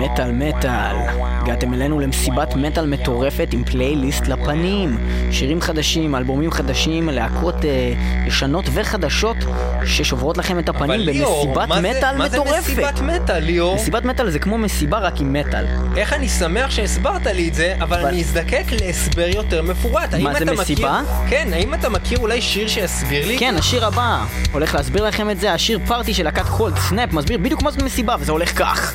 מטאל מטאל. הגעתם אלינו למסיבת מטאל מטורפת עם פלייליסט לפנים. שירים חדשים, אלבומים חדשים, להקות אה, ישנות וחדשות ששוברות לכם את הפנים במסיבת מטאל מה מטורפת. זה מסיבת מטאל, ליאור? מסיבת מטאל זה כמו מסיבה רק עם מטאל. איך אני שמח שהסברת לי את זה, אבל אבל- אני אזדקק להסבר יותר מפורט. מה, זה מסיבה? מכיר... כן, האם אתה מכיר אולי שיר שיסביר לי? כן, השיר הבא הולך להסביר לכם את זה, השיר Party של להקת Cold Snap מסביר בדיוק מה זאת מסיבה, וזה הולך כך.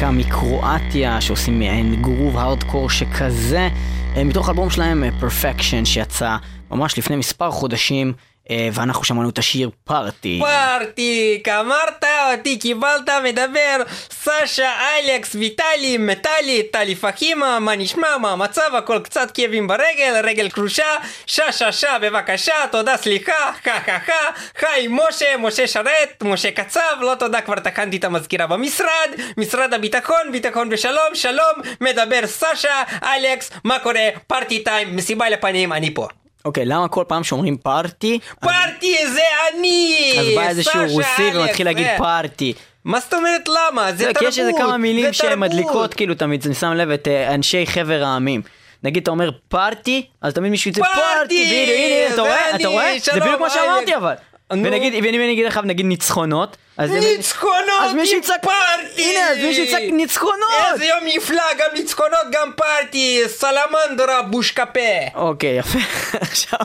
להקה מקרואטיה שעושים מעין גרוב הארדקור שכזה, אה, מתוך האלבום שלהם פרפקשן שיצא ממש לפני מספר חודשים, אה, ואנחנו שמענו את השיר פארטי. פארטי, אמרת אותי, קיבלת, מדבר, סשה, אלכס, ויטלי, מטלי, טלי פחימה, מה נשמע, מה המצב, הכל קצת כאבים ברגל, רגל קרושה, שה שה שה, בבקשה, תודה, סליחה, חה חה חה, היי משה, משה שרת, משה קצב, לא תודה, כבר תקנתי את המזכירה במשרד, משרד הביטחון, ביטחון ושלום, שלום, מדבר סשה, אלכס, מה קורה, פארטי טיים, מסיבה לפנים, אני פה. אוקיי, למה כל פעם שאומרים פארטי, פארטי זה אני! אז בא איזשהו רוסי ומתחיל להגיד אה. פארטי. מה זאת אומרת למה? זה תרבות, כי יש איזה כמה מילים זה תרבות. שמדליקות כאילו תמיד, אני שם לב את אה, אנשי חבר העמים. נגיד אתה אומר פארטי, אז תמיד מישהו יצא פארטי! בדיוק, הנה, אתה רואה? אתה רואה? זה בדיוק מה שאמרתי. אבל. ונגיד, ואם אני אגיד לך נגיד ניצחונות, אז ניצחונות עם פארטי! הנה, אז מישהו יצעק ניצחונות! איזה יום נפלא, גם ניצחונות, גם פארטי, סלמנדרה בושקפה. אוקיי, יפה. עכשיו...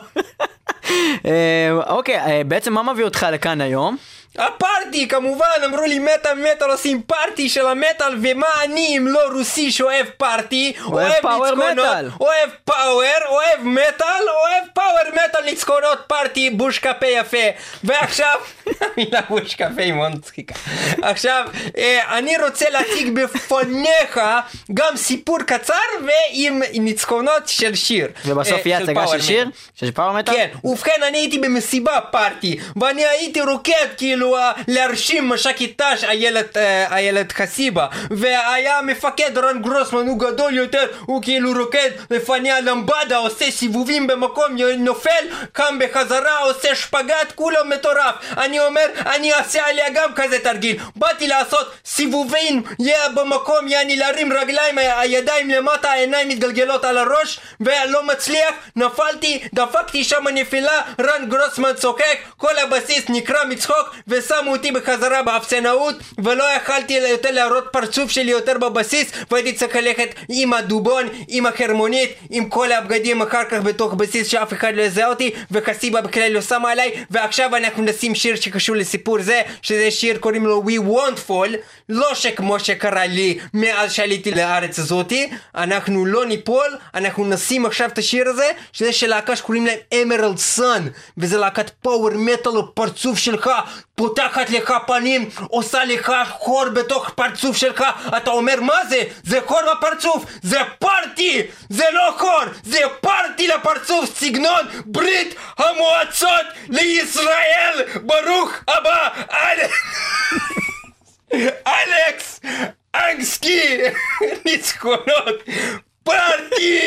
אה, אוקיי, אה, בעצם מה מביא אותך לכאן היום? הפארטי, כמובן, אמרו לי מטאל מטאל עושים פארטי של המטאל, ומה אני אם לא רוסי שאוהב פארטי, אוהב פאוור מטאל. אוהב פאוור, אוהב מטאל, אוהב פאוור מטאל, ניצחונות פארטי, בוש קפה יפה. ועכשיו, המילה בוש קפה היא מאוד מצחיקה. עכשיו, אני רוצה להציג בפניך גם סיפור קצר ועם ניצחונות של שיר. ובסוף יהיה הצגה של. שיר? של פאוור מטאל? כן, ובכן אני הייתי במסיבה פארטי ואני הייתי רוקד כאילו אה, להרשים מש"קית ת"ש איילת אה, איילת חסיבה? והיה מפקד רן גרוסמן הוא גדול יותר הוא כאילו רוקד לפניה למבדה עושה סיבובים במקום נופל קם בחזרה עושה שפגאט כולו מטורף. אני אומר אני אעשה עליה גם כזה תרגיל. באתי לעשות סיבובים יהיה במקום יעני להרים רגליים הידיים למטה העיניים מתגלגלות על הראש ולא מצליח. נפלתי דפקתי שם נפילה רן גרוסמן צוחק כל הבסיס נקרע מצחוק ושמו אותי בחזרה באפסנאות ולא יכלתי יותר להראות פרצוף שלי יותר בבסיס והייתי צריך ללכת עם הדובון, עם החרמונית, עם כל הבגדים אחר כך בתוך בסיס שאף אחד לא יזהה אותי וקסיבה בכלל לא שמה עליי ועכשיו אנחנו נשים שיר שקשור לסיפור זה שזה שיר קוראים לו We Won't Fall לא שכמו שקרה לי מאז שעליתי לארץ הזאתי אנחנו לא ניפול אנחנו נשים עכשיו את השיר הזה שזה של להקה שקוראים להם אמרלד סאן וזה להקת פאוור מטאל הפרצוף שלך פותחת לך פנים עושה לך חור בתוך פרצוף שלך אתה אומר מה זה? זה חור בפרצוף זה פארטי זה לא חור זה פארטי לפרצוף סגנון ברית המועצות לישראל. ברוך הבא אלכס. אנסקי ניצחונות פארטי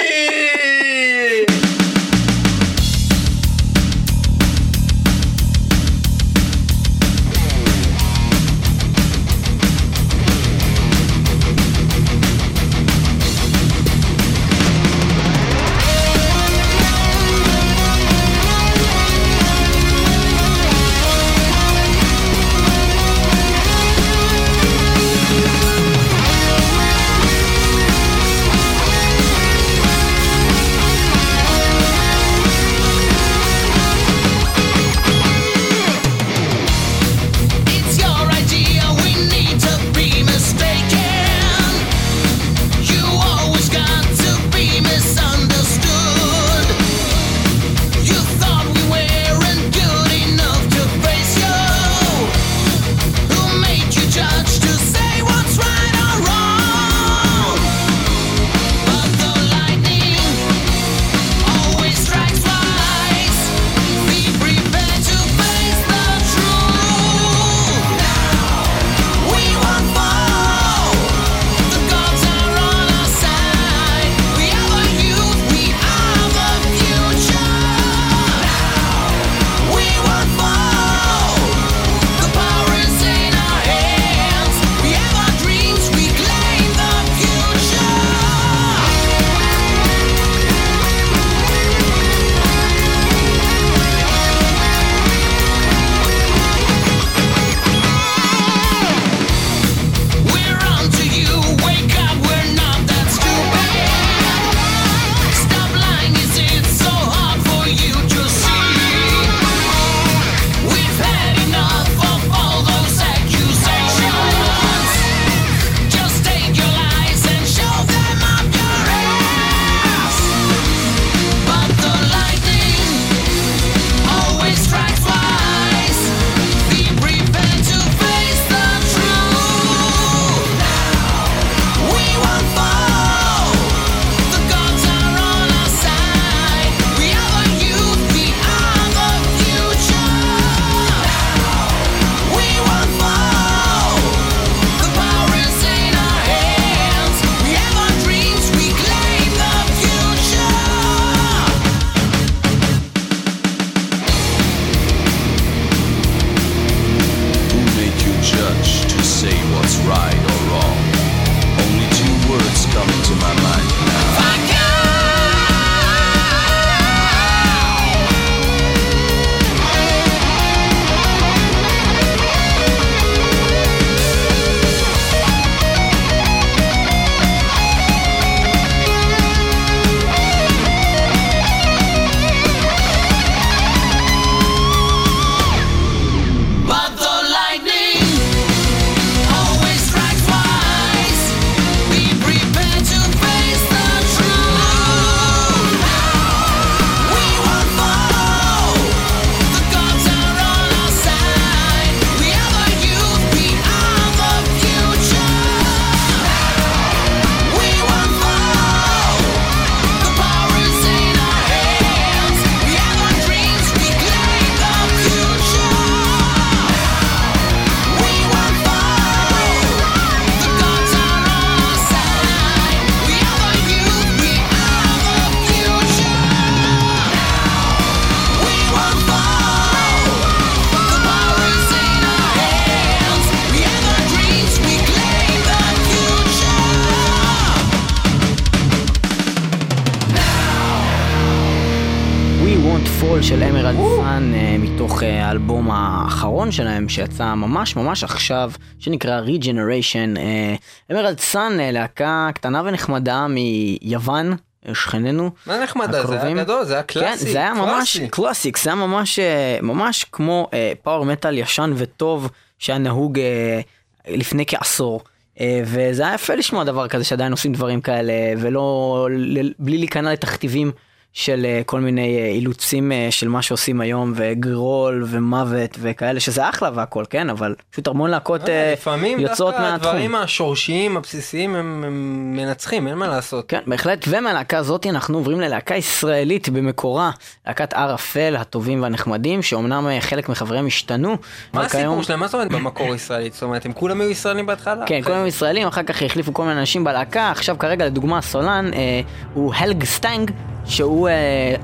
שיצא ממש ממש עכשיו, שנקרא Regeneration. אה, Emerald Sun, אה, להקה קטנה ונחמדה מיוון. שכנינו. מה נחמד, זה היה. גדול, זה היה קלאסי. כן, זה היה ממש קלאסי. classic, זה היה ממש, אה, ממש כמו power metal ישן וטוב שהיה נהוג אה, לפני כעשור. אה, וזה היה יפה לשמוע דבר כזה שעדיין עושים דברים כאלה ולא, ל- בלי להיכנע לתכתיבים של אה, כל מיני אה, אילוצים אה, של מה שעושים היום ו growl ומוות וכאלה שזה אחלה והכל כן אבל פשוט המון להקות אה, לפעמים יוצאות דווקא מהתחום. הדברים השורשיים הבסיסיים הם הם מנצחים, אין מה לעשות. כן, בהחלט, ומהלהקה הזאת אנחנו עוברים ללהקה ישראלית במקורה, להקת ערפל הטובים והנחמדים, שאומנם חלק מחבריהם השתנו, מה הסיפור שלהם? מה זאת אומרת במקור ישראלית? זאת אומרת, הם כולם היו ישראלים בהתחלה? כן, כולם ישראלים, אחר כך החליפו כל מיני אנשים בלהקה, עכשיו כרגע לדוגמה הסולן אה, הוא Helge Stang, שהוא אה,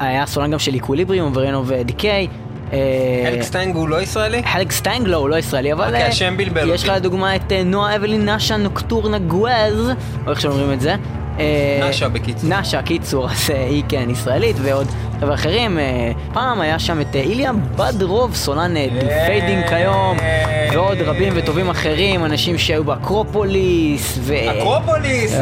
היה סולן גם של Equilibrium ו Reign of Decay. אה, Helge Stang הוא לא ישראלי? Helge Stang לא, הוא לא ישראלי, אבל אוקיי, אה, השם בלבל יש לך אותי. לדוגמה את נועה אבלין נאשה נוקטורנה גווז, או איך שאומרים את זה. נאשה, בקיצור. נאשה, קיצור, אז היא כן ישראלית, ועוד חבר'ה אחרים. פעם היה שם את איליה בדרוב, סולן דיפיידינג כיום, ועוד רבים וטובים אחרים, אנשים שהיו באקרופוליס, ו... אקרופוליס!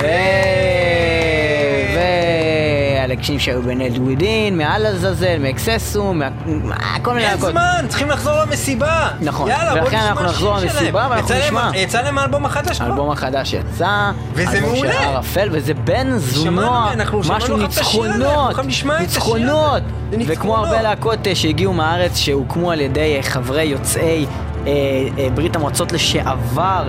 ואנשים שהיו בנד ווידין, מעל הזזל, מאקססו, מה- מה- כל מיני אין. זמן, צריכים לחזור למסיבה. נכון, יאללה, בוא ולכן נשמע אנחנו נחזור למסיבה. ואנחנו נשמע. יצא להם האלבום החדש כבר? האלבום החדש יצא, וזה אלבום של מעולה. ערפל, וזה בן זונוע, משהו ניצחונות. ניצחונות, וכמו. הרבה להקות אה, שהגיעו מהארץ שהוקמו על ידי אה, חברי יוצאי אה, ברית המועצות לשעבר,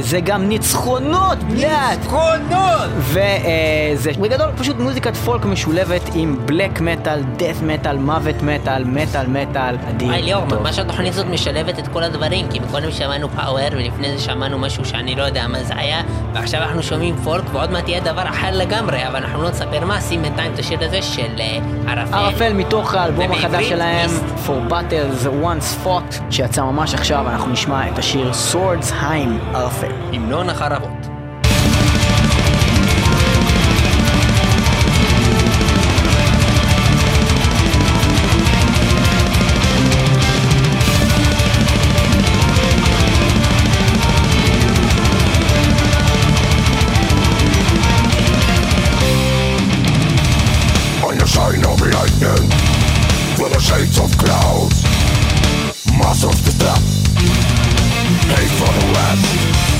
זה גם ניצחונות, בלאט. ניצחונות! וזה בגדול פשוט מוזיקת פולק משולבת עם בלק מטאל, דף מטאל, מוות מטאל, מטאל מטאל, אדיר. היי ליאור. ממש התוכנית הזאת משלבת את כל הדברים, כי קודם שמענו פאוור, ולפני זה שמענו משהו שאני לא יודע מה זה היה, ועכשיו אנחנו שומעים פולק, ועוד מעט יהיה דבר אחר לגמרי, אבל אנחנו לא נספר מה, שים בינתיים את השיר הזה של אה, ערפל. ערפל מתוך האלבום החדש שלהם. For Battles Once Fought, שיצא ממש עכשיו, אנחנו נשמע את השיר Swords Heim ערפל. המנון החרבות. On the sign of lightning With the shades of clouds Mass of the step Pay for the rest.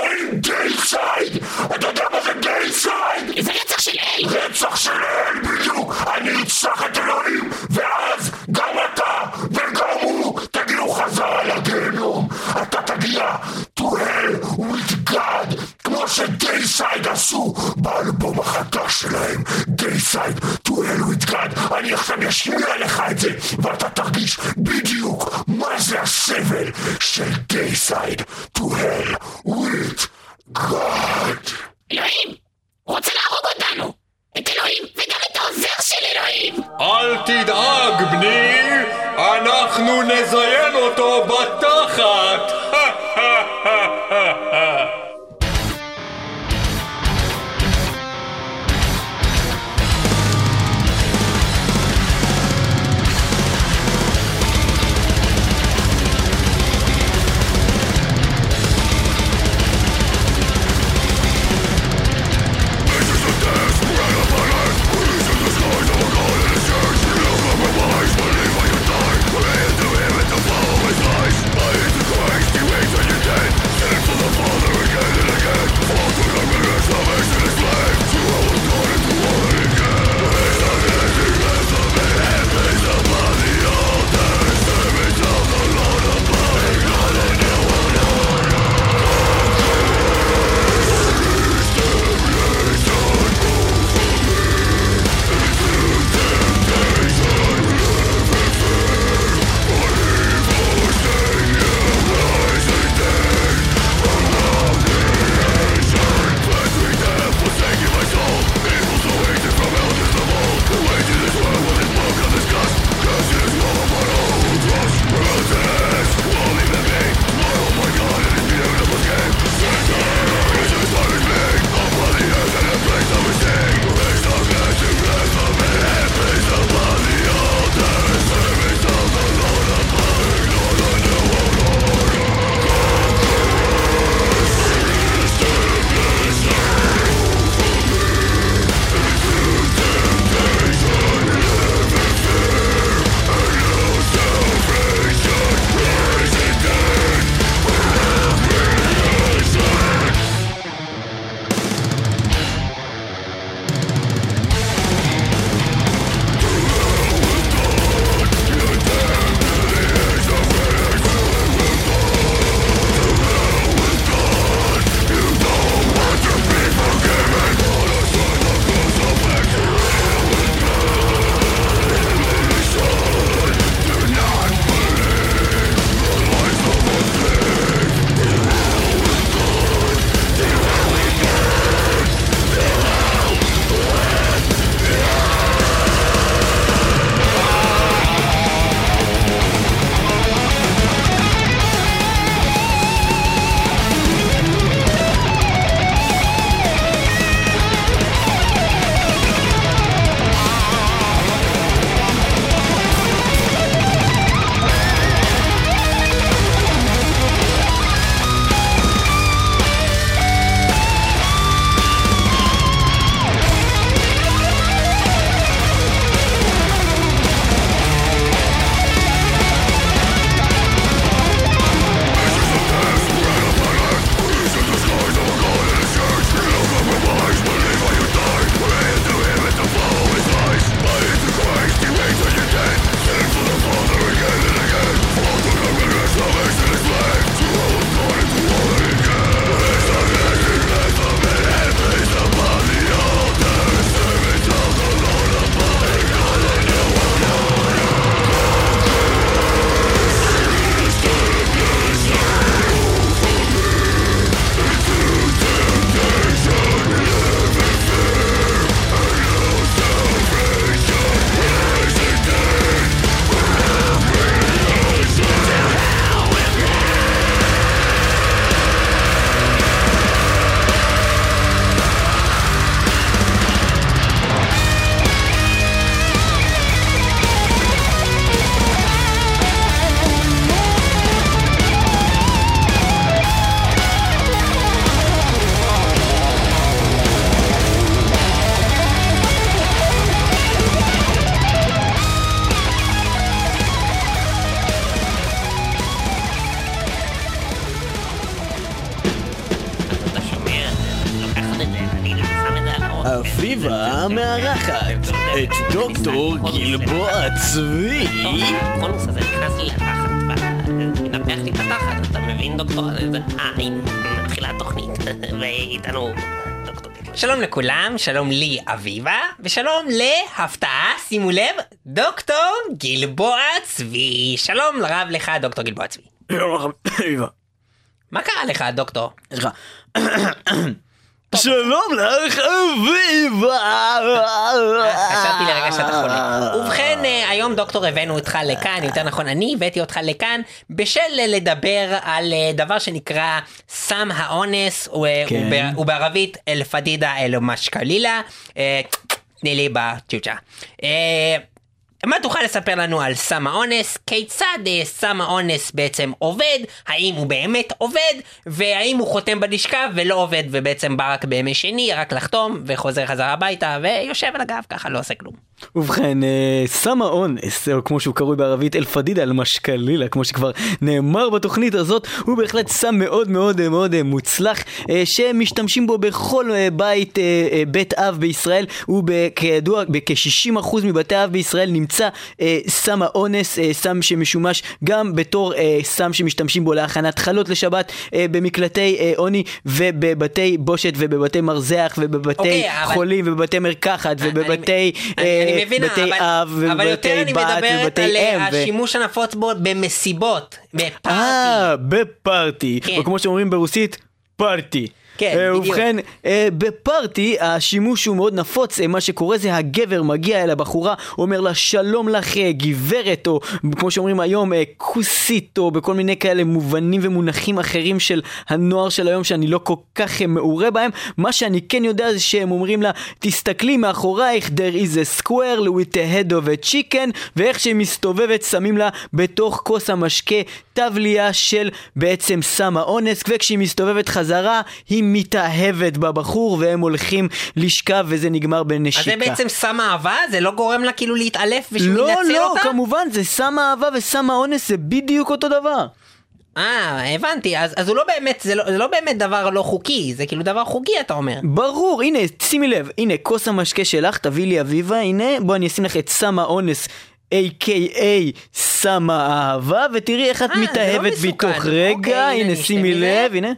named inside. שלום לכולם, שלום לי אביבה, ושלום להפתעה, שימו לב, דוקטור גלבוע צבי. שלום רב לך, דוקטור גלבוע צבי. מה קרה לך, דוקטור? שלום לך, אביבה! חשבתי לרגע שאתה חולה. ובכן, אה, היום דוקטור הבאנו אותך לכאן, יותר נכון אני הבאתי אותך לכאן, בשל לדבר על אה, דבר שנקרא סם האונס, ו- כן. ובערבית אל פדידה אל משקלילה. אה, תני לי בצ'וצ'ה. מה תוכל לספר לנו על סם האונס? כיצד אה, סם האונס בעצם עובד? האם הוא באמת עובד? והאם הוא חותם בלשכה ולא עובד ובעצם בא רק בימי שני, רק לחתום וחוזר חזרה הביתה ויושב על הגב ככה לא עושה כלום. ובכן, אה, סם האונס, או כמו שהוא קרוי בערבית אל-פדידה אל-משקלילה, כמו שכבר נאמר בתוכנית הזאת, הוא בהחלט סם מאוד מאוד אה, מאוד אה, מוצלח, אה, שמשתמשים בו בכל אה, בית, אה, אה, בית אב בישראל, וכידוע, בכ-60% מבתי אב בישראל נמצא אה, סם האונס, אה, סם שמשומש גם בתור אה, סם שמשתמשים בו להכנת חלות לשבת, אה, במקלטי אה, עוני ובבתי בושת ובבתי מרזח ובבתי אוקיי, אבל- חולים ובבתי מרקחת ובבתי... אני, אה, אני מבינה, בתי אבל, אב אבל יותר ובתי אני בת מדברת ובתי על אה, אם. ו- השימוש הנפוץ בו במסיבות, בפארטי. אה, בפארטי, כן. או כמו שאומרים ברוסית, פארטי. כן, בדיוק. ובכן, אה, בפארטי השימוש הוא מאוד נפוץ, אה, מה שקורה זה הגבר מגיע אל הבחורה, אומר לה שלום לך אה, גברת, או כמו שאומרים היום כוסית, או בכל מיני כאלה מובנים ומונחים אחרים של הנוער של היום שאני לא כל כך מעורה בהם. מה שאני כן יודע זה שהם אומרים לה, תסתכלי מאחורייך, there is a square with a head of a chicken, ואיך שהיא מסתובבת שמים לה בתוך כוס המשקה טבליה של בעצם סם האונס, וכשהיא מסתובבת חזרה היא מתאהבת בבחור והם הולכים לשכב וזה נגמר אז בנשיקה. זה בעצם סם אהבה? זה לא גורם לה כאילו להתעלף ושהוא לא, ינצל לא, אותה? כמובן, זה סם האהבה וסם האונס זה בדיוק אותו דבר. אה, הבנתי, אז, אז הוא לא באמת, זה לא, זה לא באמת דבר לא חוקי, זה כאילו דבר חוקי אתה אומר. ברור, הנה, שימי לב, הנה, כוס המשקה שלך, תביא לי אביבה, הנה, בוא אני אשים לך את סם האונס. A.K.A. סם האהבה, ותראי איך את אה, לא מתאהבת. בתוך רגע, אוקיי, הנה נשתה שימי. לב, הנה.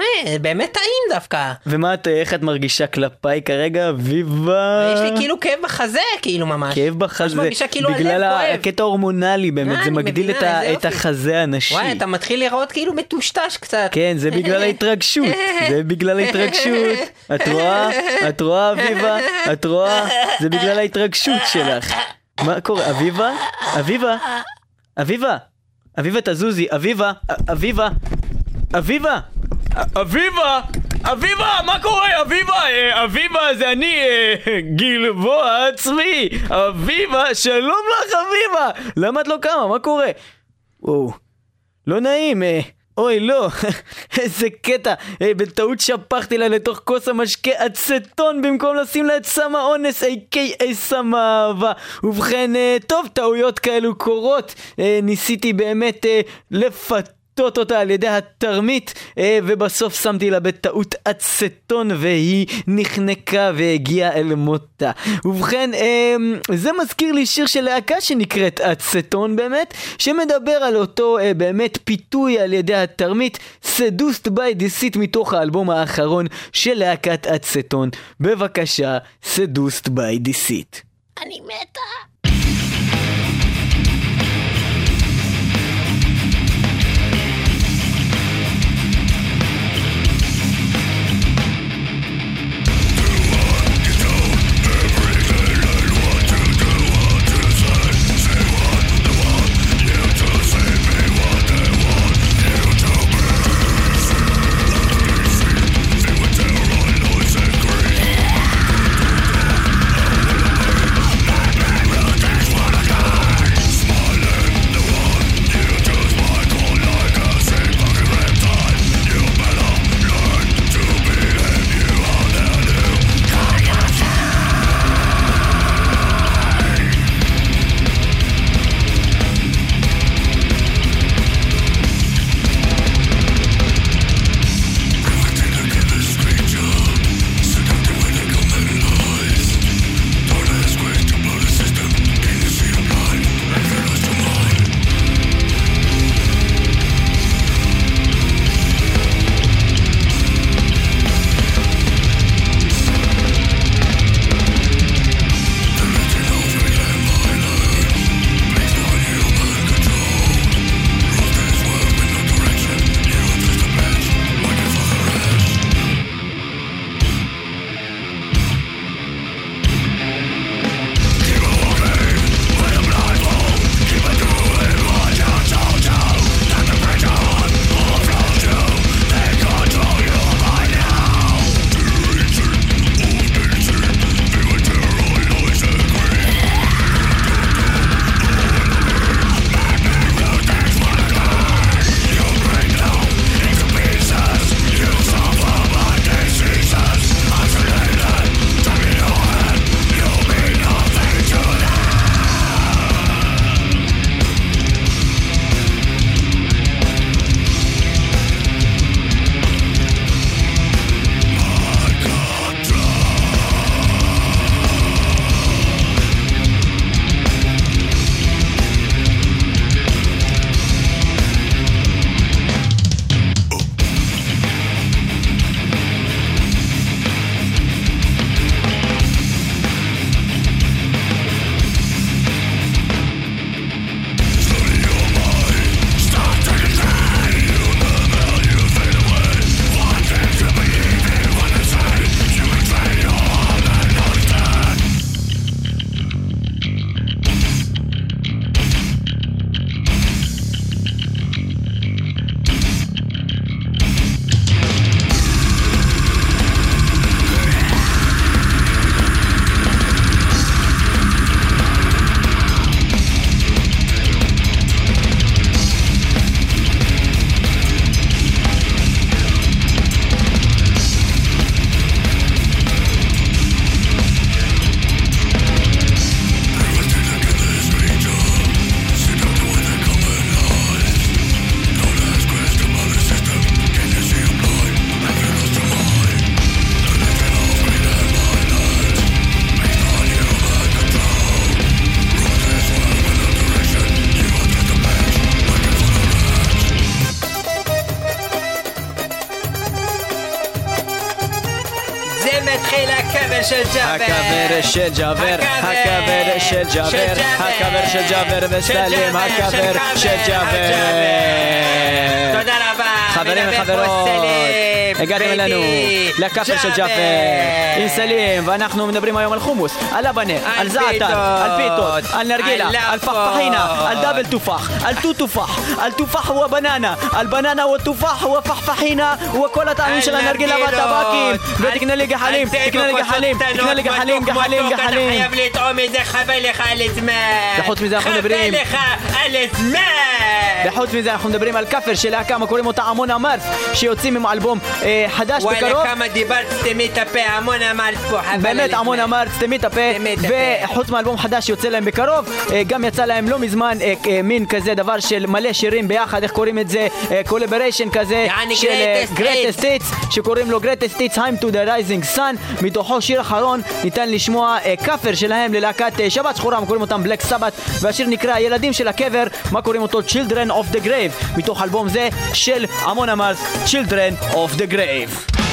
אה, באמת טעים דווקא. ומה את, איך את מרגישה כלפיי כרגע, אביבה? יש לי כאילו כאב בחזה, כאילו ממש. כאב בחזה, מרגישה כאילו הלב בגלל כואב. הקטע ההורמונלי באמת, אה, זה מגדיל את. החזה הנשי. וואי, אתה מתחיל לראות כאילו מטושטש קצת. כן, זה בגלל ההתרגשות, זה בגלל ההתרגשות. את רואה? את רואה, אביבה? את רואה? זה בגלל ההתרגשות שלך. מה קורה? אביבה? אביבה? אביבה? אביבה תזוזי, אביבה? אביבה? אביבה? אביבה? אביבה, מה קורה? אביבה, אה, אביבה זה אני, אה, גלבוע עצמי. אביבה, שלום לך אביבה. למה את לא קמה? מה קורה? וואו. לא נעים, אה, אוי לא, איזה קטע, בטעות שפכתי לה לתוך כוס המשקה אצטון במקום לשים לה את סם האונס, a.k.a סם האהבה. ובכן, טוב, טעויות כאלו קורות, ניסיתי באמת אה, לפתות אותה על ידי התרמית, אה, ובסוף שמתי לה בטעות אצטון והיא נחנקה והגיעה אל מותה. ובכן, אה, זה מזכיר לי שיר של להקה שנקראת אצטון באמת, שמדבר על אותו אה, באמת פיתוי על ידי התרמית, Seduced by Deceit מתוך האלבום האחרון של להקת אצטון. בבקשה, Seduced by Deceit. אני מתה. הקבר של ג'אבר. הקבר של ג'אבר, הקבר של ג'אבר, הקבר של ג'אבר וסלים, הקבר של ג'אבר. תודה רבה. חברים וחברות, הגעתם אלינו לקפה של ג'אפר עם סלים ואנחנו מדברים היום על חומוס, על לבנה, על זעתר, על פיתות, על נרגילה, על. פחפחינה, על double תופח, על two תופח, על תופח ובננה, על בננה ותופח ופחפחינה וכל הטעמים של הנרגילה והטבקים ותקנה לי גחלים, תקנה לי גחלים, תקנה לי גחלים, גחלים, מתוק, אתה גחלים חייב לטעום את זה, חבל לך על הזמן. וחוץ מזה אנחנו מדברים- חבל לך על הזמן. וחוץ מזה אנחנו מדברים על כאפר של להקה, מה קוראים אותה עמונה מרס, שיוצאים עם אלבום אה, חדש בקרוב. וואלה כמה דיברת סתמי את הפה, המון אמרת פה, חבל באמת המון. אמרת, סתמי את הפה. וחוץ מאלבום חדש שיוצא להם בקרוב, אה, גם יצא להם לא מזמן אה, אה, מין כזה דבר של מלא שירים ביחד, איך קוראים את זה? collaboration כזה, יעני של greatest hits, שקוראים לו Greatest Hits, Time to the Rising Sun, מתוכו שיר אחרון, ניתן לשמוע אה, קאבר שלהם ללהקת אה, שבת שחורה, קוראים אותם Black Sabbath, והשיר נקרא ילדים של הקבר, מה קוראים אותו Children of the Grave, מתוך אלבום זה של una Children of the Grave.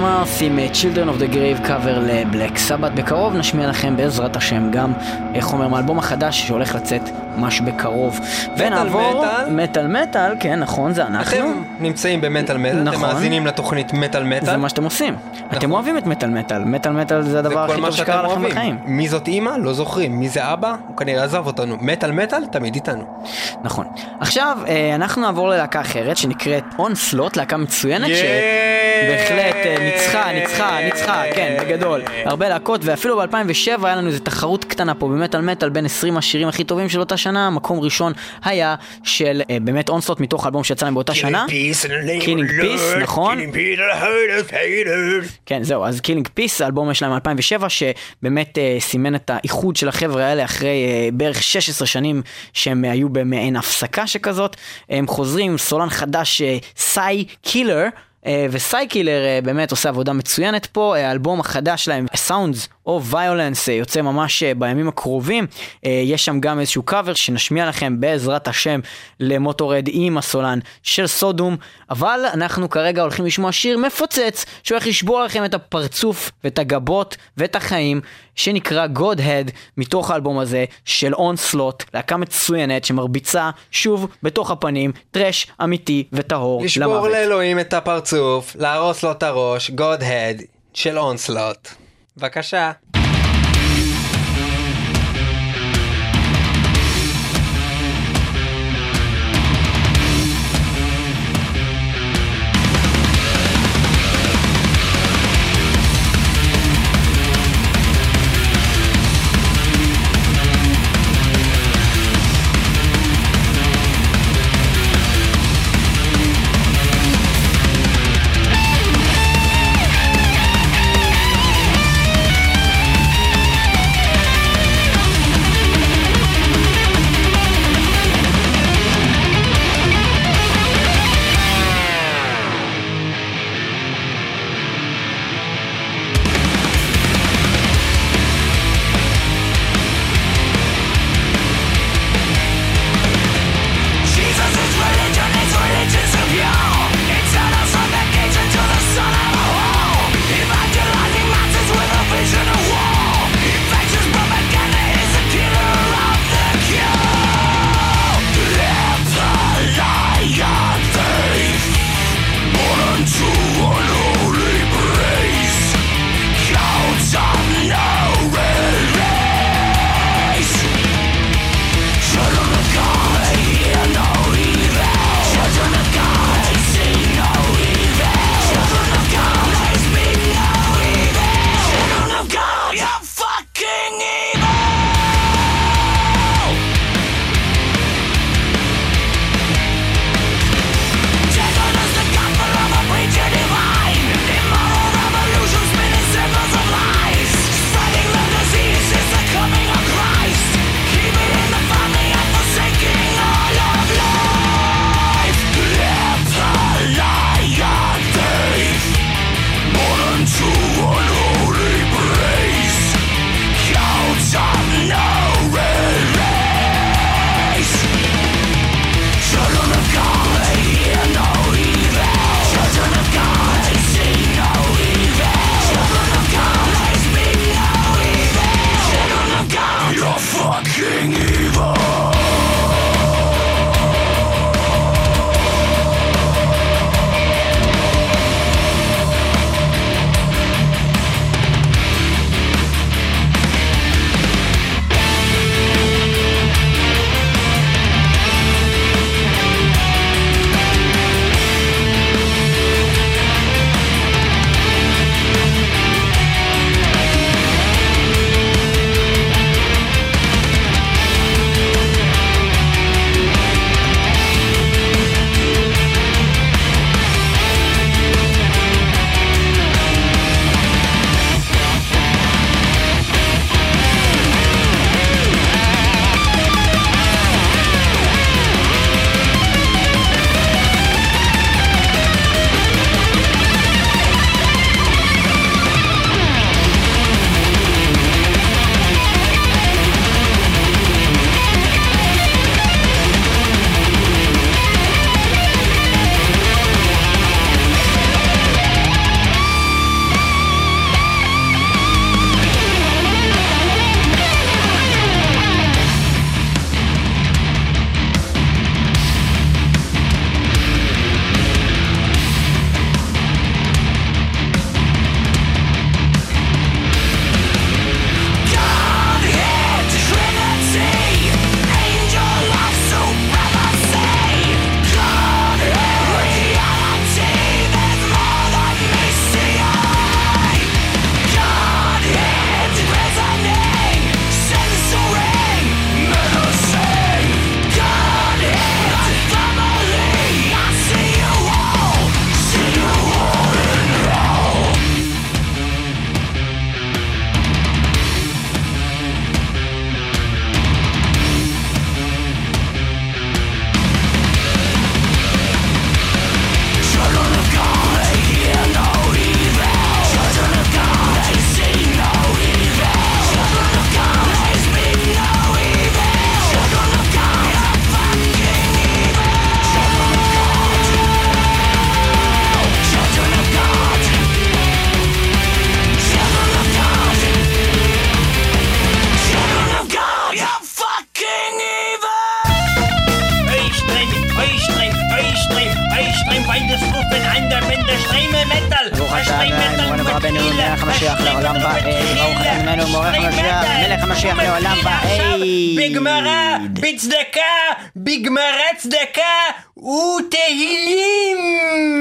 אמרס עם אה, Children of the Grave קאבר לבלק סבת. בקרוב נשמיע לכם בעזרת השם גם, אומר, מאלבום החדש שהולך לצאת ממש בקרוב. ונעבור... מטאל? מטאל כן, נכון, זה אנחנו. אתם נמצאים במטאל מטאל, אתם נכון. מאזינים לתוכנית מטאל זה מטאל. מה שאתם עושים. אתם אוהבים את מטאל מטאל. מטאל מטאל זה זה הדבר הכי טוב שקרה לכם. בחיים. מי זאת אימא? לא זוכרים. מי זה אבא? הוא כנראה עזב אותנו. מטאל מטאל? תמיד איתנו. נכון. עכשיו, אה, אנחנו נעבור ללהקה אחרת שנקראת אונסלוט, להקה מצוינת שבהחלט ניצחה, ניצחה, ניצחה, כן, בגדול. הרבה להקות, ואפילו ב-2007 היה לנו איזו תחרות קטנה פה במטאל מטאל בין 20 השירים הכי טובים של אותה שנה. מקום ראשון היה של אה, באמת אונסלוט מתוך האלבום שיצא להם באותה שנה. Killing Peace, נכון. כן, זהו, אז Killing Peace, האלבום שלהם 2007, שבאמת אה, סימן את האיחוד של החבר'ה האלה אחרי אה, בערך 16 שנים שהם היו במעין הפסקה שכזאת. הם חוזרים, סולן חדש, סיי קילר. אה, וסיי קילר אה, באמת עושה עבודה מצוינת פה, אה, האלבום החדש שלהם, Sounds of Violence, אה, יוצא ממש אה, בימים הקרובים, אה, יש שם גם איזשהו קאבר שנשמיע לכם בעזרת השם ל Motörhead עם הסולן של Sodom, אבל אנחנו כרגע הולכים לשמוע שיר מפוצץ שהולך לשבור לכם את הפרצוף ואת הגבות ואת החיים, שנקרא Godhead מתוך האלבום הזה של אונסלוט, להקה מצוינת שמרביצה שוב בתוך הפנים, thrash אמיתי וטהור לשבור למוות. לאלוהים את הפרצוף, להרוס לו את הראש, God Head של אונסלוט. בבקשה.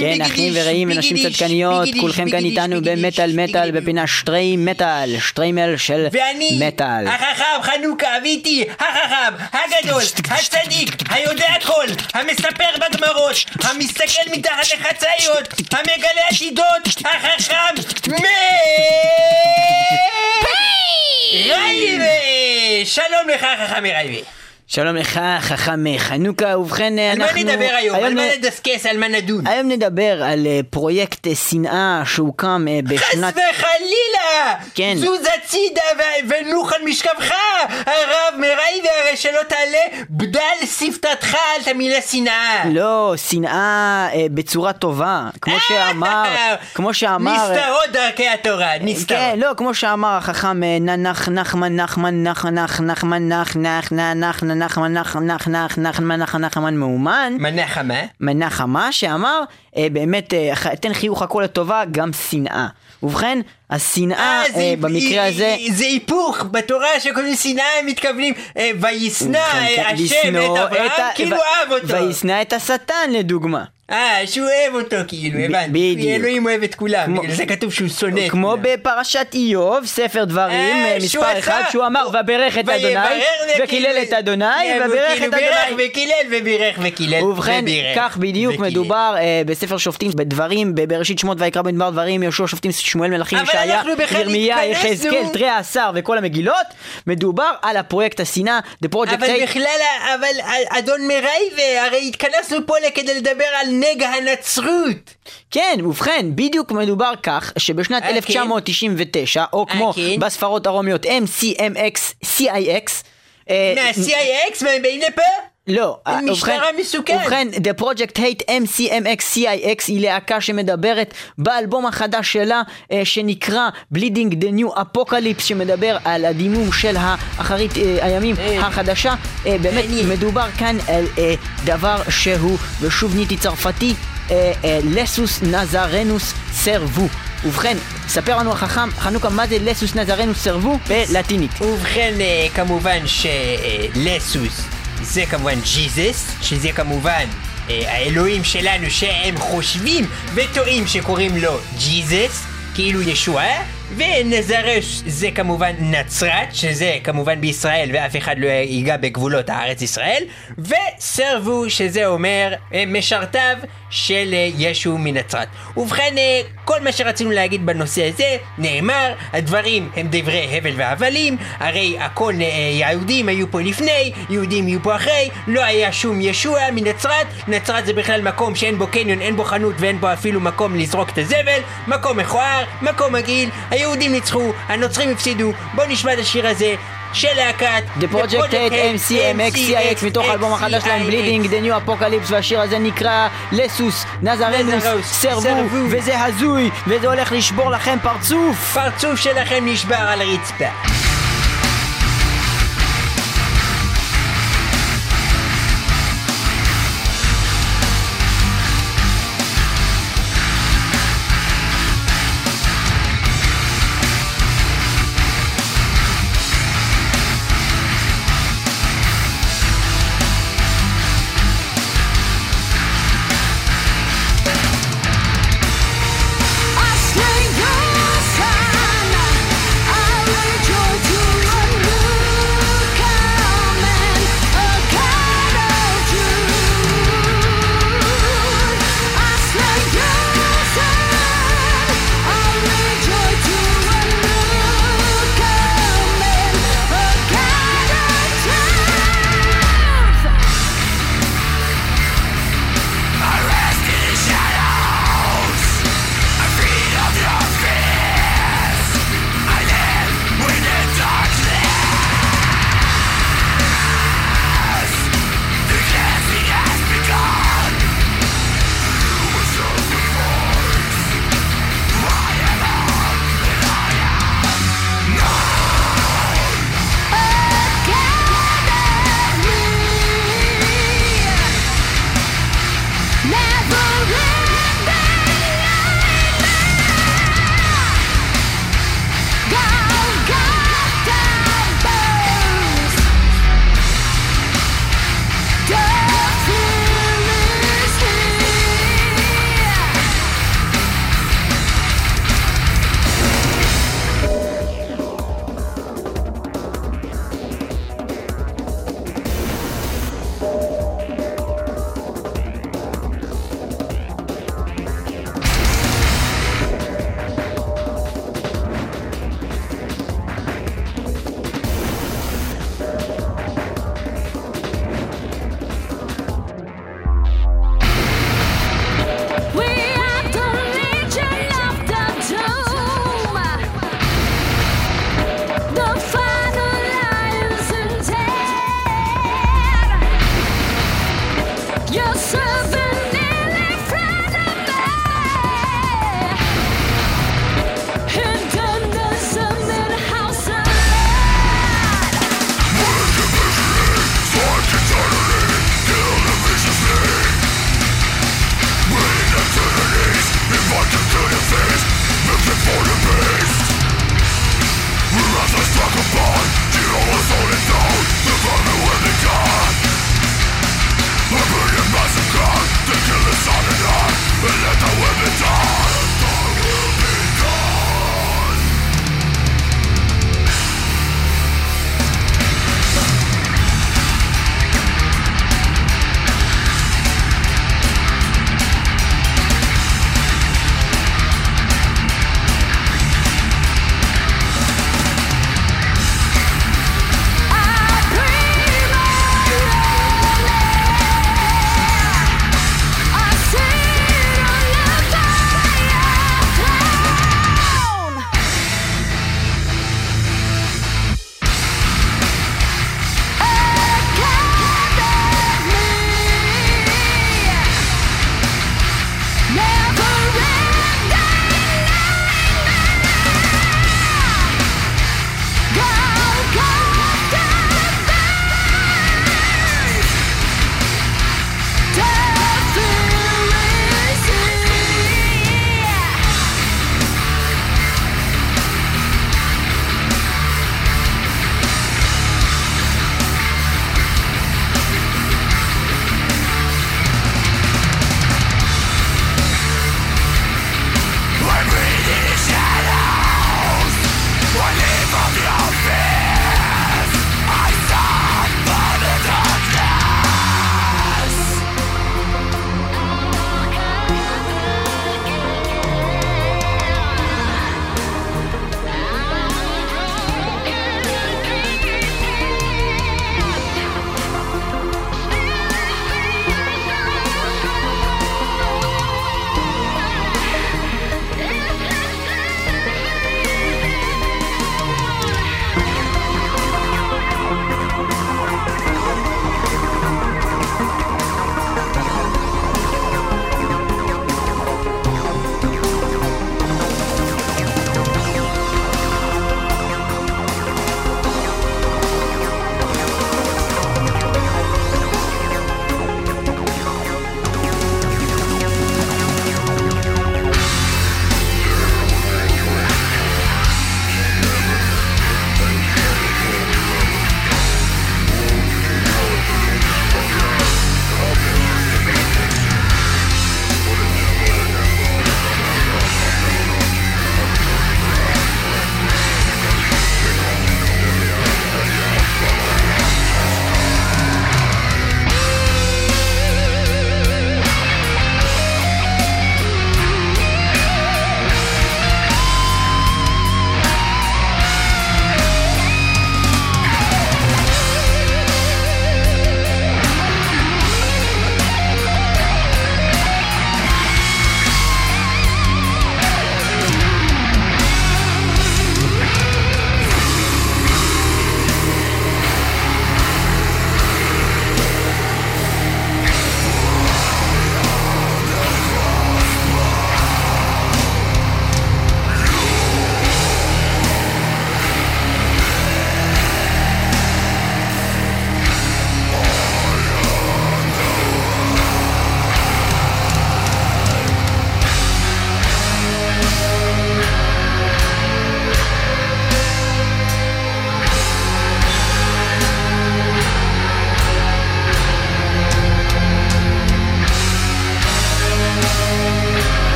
כן, אחים ורעים ונשים צדקניות, כולכם כאן איתנו במטאל מטאל. בפינה שטרי מטאל, שטריימל של ואני, מטאל. החכם חנוכה אביתי, החכם, הגדול, הצדיק, היודע הכל, המספר בגמרות, המסתכל מתחת לחצאיות, המגלה עתידות, החכם, מ... רייבה! שלום לך חכם רייבה. שלום לך, חכם חנוכה, ובכן על מה אנחנו... נדבר היום? על מה נדסקס? על מה נדון? היום נדבר על אה, פרויקט אה, שנאה שהוקם אה, חס בשנת... וחלילה! כן. זוז הצידה ו- ונוח על משכבך! הרב מרייבה הרי שלא תעלה בדל שפתתך על המילה שנאה! לא, שנאה אה, בצורה טובה, כמו שאמר, כמו שאמר... נסתרות דרכי התורה, נסתרות. כן, לא, כמו שאמר החכם נח נחמן נחמן נח נח נחמן נח נח נח נח נחמן נח נח נח נחמן נח נחמן מאומן מנחמה? מנחמה שאמר אה, באמת אה, תן חיוך הכל לטובה גם שנאה. ובכן השנאה אה, היפ- במקרה אה, הזה זה היפוך, בתורה שקוראים שנאה הם מתכוונים אה, וישנא אה, כן, השם את אברהם ה- כאילו אהב אותו. וישנא את השטן לדוגמה. אה, שהוא אוהב אותו כאילו, הבנתי. בדיוק. אלוהים אוהב את כולם, כמו- בגלל זה כתוב שהוא שונא את כמו כולם. בפרשת איוב, ספר דברים, אה, אה, מספר אחד, שהוא אמר וברך את אדוני, וקילל את אדוני, כן, וברך כאילו את אדוני. בירך וקילל ובירך וקילל ובכן, כך בדיוק. מדובר אה, בספר שופטים, בדברים, בבראשית שמות ויקרא במדבר דברים, יהושע שופטים, שמואל מלכים, אבל ישעיה, ירמיה, יחזקאל, תרי העשר וכל המגילות, מדובר על הפרויקט השנאה, The Project אבל 8. בכלל, אבל אדון מרייבה, הרי התכנסנו פה כדי לדבר על נגע הנצרות. כן, ובכן, בדיוק מדובר כך שבשנת אה, כן. 1999, או כמו כן. בספרות הרומיות MCMX, CIX, אה, מה-CIX והנה פה? לא, אה, משטרה ובכן- מסוכן. ובכן, The Project Hate MCMX CIX היא להקה שמדברת באלבום החדש שלה אה, שנקרא Bleeding the New Apocalypse שמדבר על הדימום של האחרית אה, הימים אה. החדשה. אה, באמת מעניין. מדובר כאן על אה, דבר שהוא, ושוב ניתי צרפתי, אה, אה, לסוס נזרנוס סרבו. ובכן, ספר לנו החכם חנוכה מה זה לסוס נזרנוס סרבו בלטינית. ובכן, אה, כמובן שלסוס זה כמובן ג'יזוס, שזה כמובן אה, האלוהים שלנו שהם חושבים וטועים שקוראים לו ג'יזוס, כאילו ישוע, ונזרש זה כמובן נצרת, שזה כמובן בישראל ואף אחד לא ייגע בגבולות הארץ ישראל, וסרבו שזה אומר אה, משרתיו של אה, ישו מנצרת. ובכן, אה, כל מה שרצינו להגיד בנושא הזה נאמר, הדברים הם דברי הבל והבלים, הרי הכל אה, יהודים היו פה לפני, יהודים יהיו פה אחרי, לא היה שום ישוע מנצרת, נצרת זה בכלל מקום שאין בו קניון, אין בו חנות ואין בו אפילו מקום לזרוק את הזבל, מקום מכוער, מקום מגעיל, היהודים ניצחו, הנוצרים הפסידו, בואו נשמע את השיר הזה. של להקת The Project 8 MCMX CIX מתוך האלבום החדש שלהם Bleeding the New Apocalypse והשיר הזה נקרא לסוס נזרנוס סרבו. וזה הזוי וזה הולך לשבור לכם פרצוף פרצוף שלכם נשבר על הרצפה.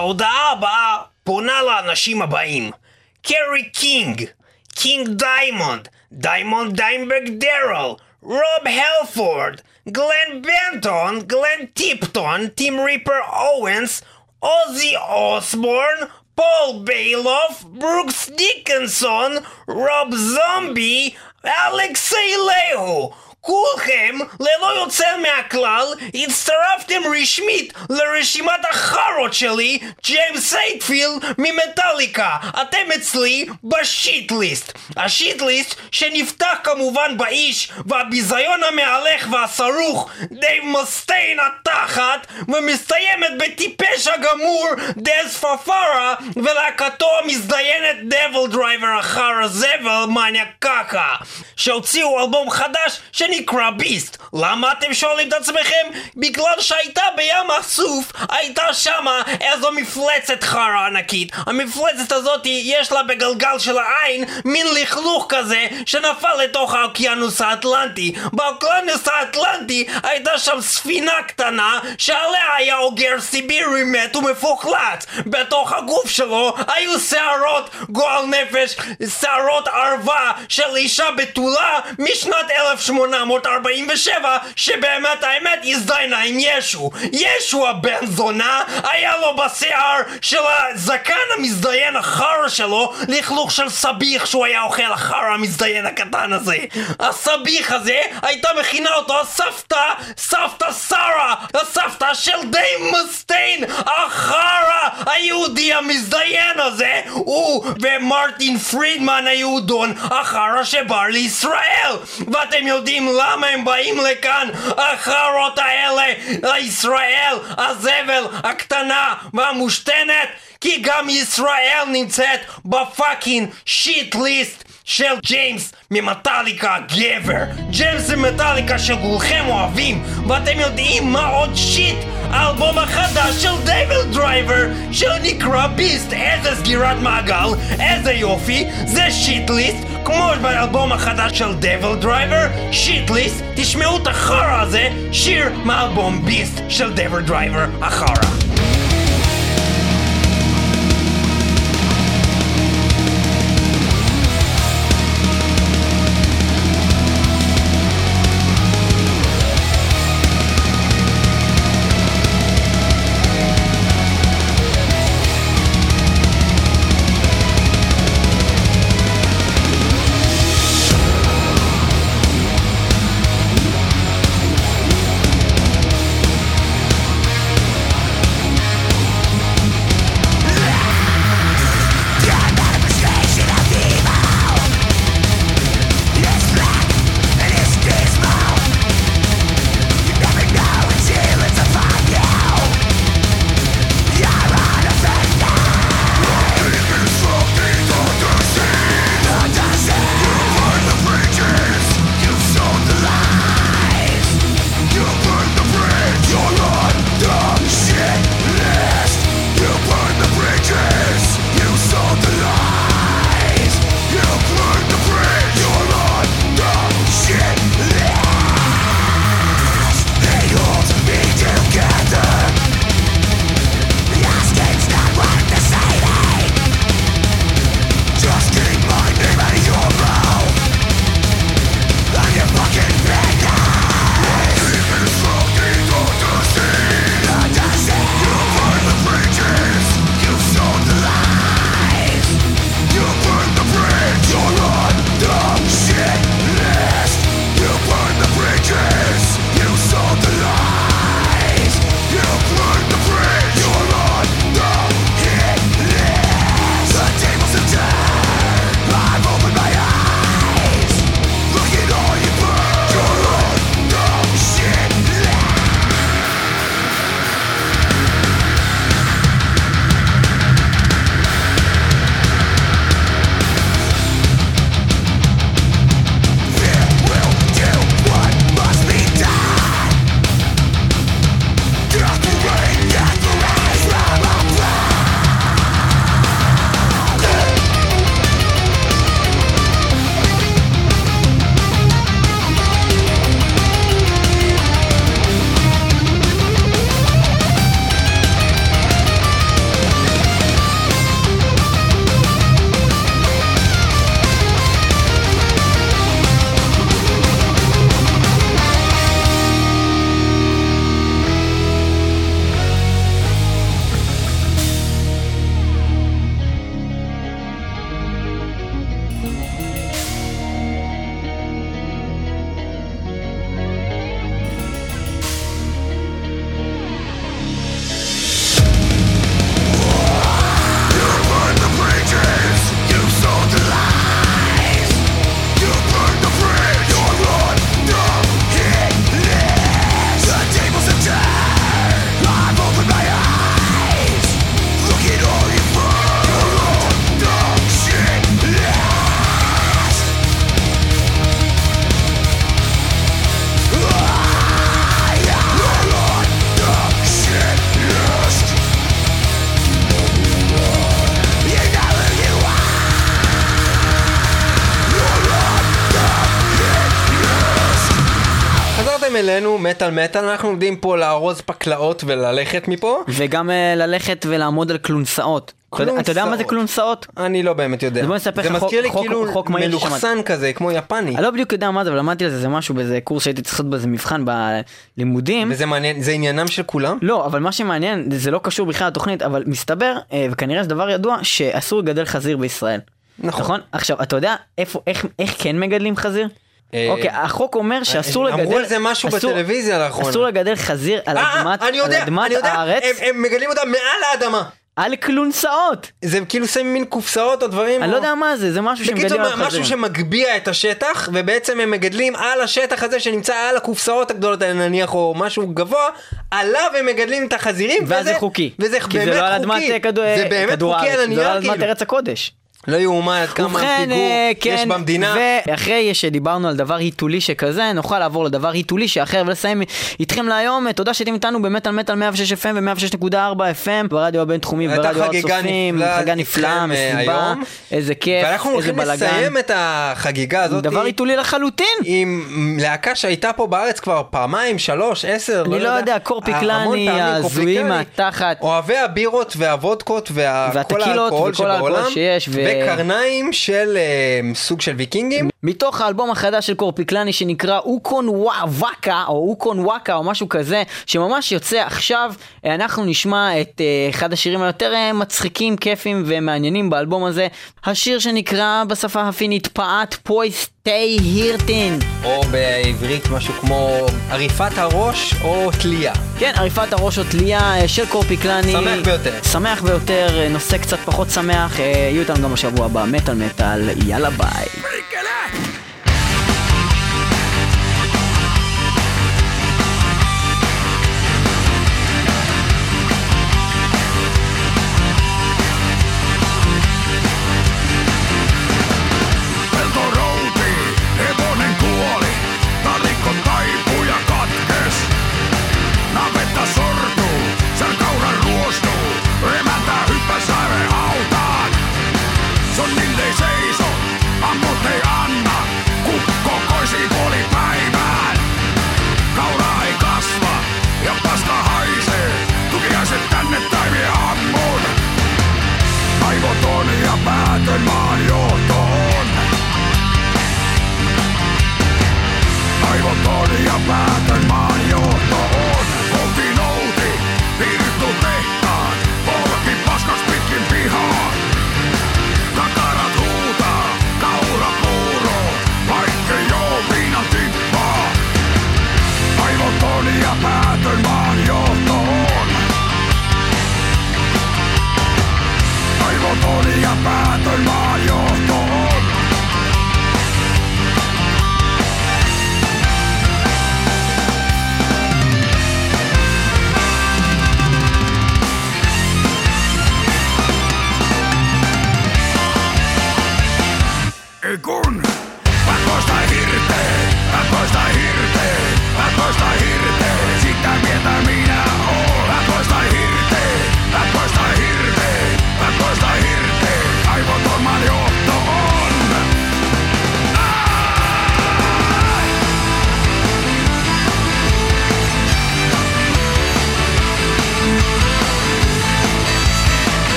ההודעה הבאה פונה לאנשים הבאים קרי קינג, קינג דיימונד, דיימונד דיינברג דרל, רוב הלפורד, גלן בנטון, גלן טיפטון, טים ריפר אורנס, עוזי אוסבורן, פול ביילוף, ברוקס דיקנסון, רוב זומבי, אלכסי לאו. כולכם, ללא יוצא מהכלל, הצטרפתם רשמית לרשימת החארות שלי, ג'יימס הטפילד ממטאליקה. אתם אצלי ב shit list. ה shit list שנפתח כמובן באיש והביזיון המהלך והסרוח דייב מסטיין התחת ומסתיימת בטיפש הגמור דז פאפארה ולהקתו המזדיינת DevilDriver החרא זבל מניה קקה שהוציאו אלבום חדש שנקרא ביסט. למה אתם שואלים את עצמכם? בגלל שהייתה בים הסוף הייתה שמה איזו מפלצת חרא ענקית. המפלצת הזאת יש לה בגלגל של העין מין לכלוך כזה שנפל לתוך האוקיינוס האטלנטי. באוקיינוס האטלנטי הייתה שם ספינה קטנה שעליה היה אוגר סיבירי מת ומפוחלץ בתוך הגוף שלו היו שערות גועל נפש שערות ערווה של אישה בתולה משנת 1847 שבאמת האמת הזדיינה עם ישו. ישו הבן זונה היה לו בשיער של הזקן המזדיין החרא שלו לכלוך של סביח שהוא היה אוכל החרא המזדיין הקטן הזה. הסביח הזה הייתה מכינה אותו הסבתא סבתא שרה הסבתא של די מסטיין החרא היהודי המזדיין הזה הוא ומרטי פרידמן היהודון החרא שבא לישראל. ואתם יודעים למה הם באים לכאן? החארות האלה לישראל הזבל הקטנה והמושתנת? כי גם ישראל נמצאת ב fucking shit list של ג'יימס ממטאליקה גבר. ג'יימס ממטאליקה שכולכם אוהבים ואתם יודעים מה עוד shit? האלבום החדש של DevilDriver שנקרא Beast. איזה סגירת מעגל איזה יופי. זה shit list כמו באלבום החדש של DevilDriver shit list. תשמעו את החרא הזה שיר מאלבום Beast של DevilDriver החרא אלינו, מטאל מטאל, אנחנו עומדים פה לארוז פקלאות וללכת מפה. וגם אה, ללכת ולעמוד על כלונסאות. אתה יודע- אתה יודע מה זה כלונסאות. כלונסאות? אני לא באמת יודע. אז בוא נספר זה לך מזכיר לי חוק- כאילו חוק מהיר מלוכסן כזה, כמו יפני. אני לא בדיוק יודע מה זה, אבל למדתי על זה, זה משהו באיזה קורס שהייתי צריך לעשות בזה מבחן בלימודים. וזה מעניין, זה עניינם של כולם? לא, אבל מה שמעניין, זה לא קשור בכלל לתוכנית, אבל מסתבר, אה, וכנראה זה דבר ידוע, שאסור לגדל חזיר בישראל. נכון. נכון? עכשיו, אתה יודע איפה, איך, איך כן מגדלים חזיר? אה, אוקיי, החוק אומר שאסור לגדל... אמרו על זה משהו בטלוויזיה לאחרונה. אסור לגדל חזיר על אה, אדמת, אה, אני יודע, אני יודע, הארץ, הם- מגדלים אותם מעל האדמה. על כלונסאות. זה כאילו שמים מין קופסאות או דברים. אני לא יודע מה זה, זה משהו בקיצור, שמגדלים על משהו חזיר. שמגביה את השטח, ובעצם הם מגדלים על השטח הזה שנמצא על הקופסאות הגדולות האלה נניח, או משהו גבוה, עליו הם מגדלים את החזירים, ואז זה חוקי. וזה כי באמת זה לא על אדמת חוקי. אה, כדור- חוקי הארץ, זה לא על אדמת כאילו. ארץ הקודש. לא יאומן עד כמה פיגור אה, יש כן, במדינה. ואחרי שדיברנו על דבר היתולי שכזה, נוכל לעבור לדבר היתולי שאחר ולסיים איתכם להיום. אה, תודה שהייתם איתנו במטאל מטאל 106 FM ו-106.4 FM ברדיו הבינתחומי וברדיו הר חגיגה. נפלאה איתכם, אה, מסיבה, היום. איזה כיף, ואנחנו איזה הולכים בלאגן. לסיים את החגיגה הזאת. דבר היתולי לחלוטין. עם להקה שהייתה פה בארץ כבר פעמיים, שלוש, עשר, אני לא יודע, קורפי המון קלני, פעמים, ההזויים קורפי קלני. מהתחת. אוהבי הבירות והוודקות וכל האלכוהול שבעולם, וקרניים של אה, סוג של ויקינגים. מתוך האלבום החדש של קורפיקלני שנקרא אוקון וואקה או אוקון וואקה או משהו כזה שממש יוצא עכשיו. אה, אנחנו נשמע את אה, אחד השירים היותר אה, מצחיקים כיפים ומעניינים באלבום הזה. השיר שנקרא בשפה הפינית פעת פויסטי הירטין או בעברית משהו כמו עריפת הראש או תלייה. כן עריפת הראש או תלייה של קורפיקלני שמח ביותר. שמח ביותר נושא קצת פחות שמח. יהיו איתנו גם בשבוע הבא מטאל מטאל יאללה ביי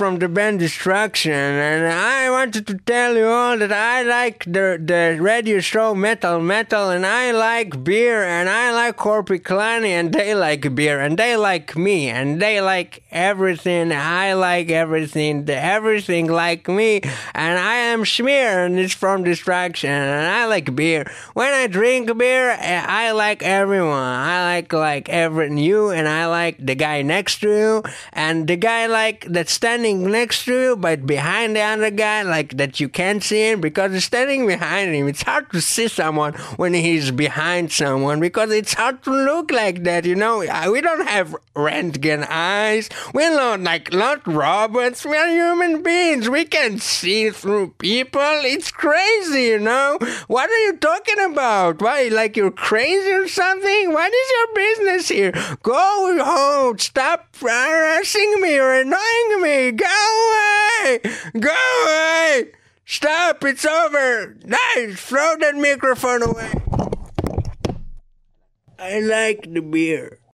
from the band Destruction, and I wanted to tell you all that I like the, the radio show Metal Metal, and I like beer, and I like Corpy Kleiny, and they like beer, and they like me, and they like everything. I like everything, everything like me, and I am Schmear, and it's from Destruction, and I like beer. When I drink beer, eh, I like everyone. I like like every you, and I like the guy next to you, and the guy like that's standing next to you, but behind the other guy, like that you can't see him because he's standing behind him. It's hard to see someone when he's behind someone because it's hard to look like that. You know, Uh, we don't have rentgen eyes. We're not like not robots. We're human beings. We can see through people. It's crazy, you know. What are you talking about? Why, like you're crazy or something? What is your business here? Go home. Stop harassing me or annoying me. Go away. Go away. Stop. It's over. Nice. Throw that microphone away. I like the beer.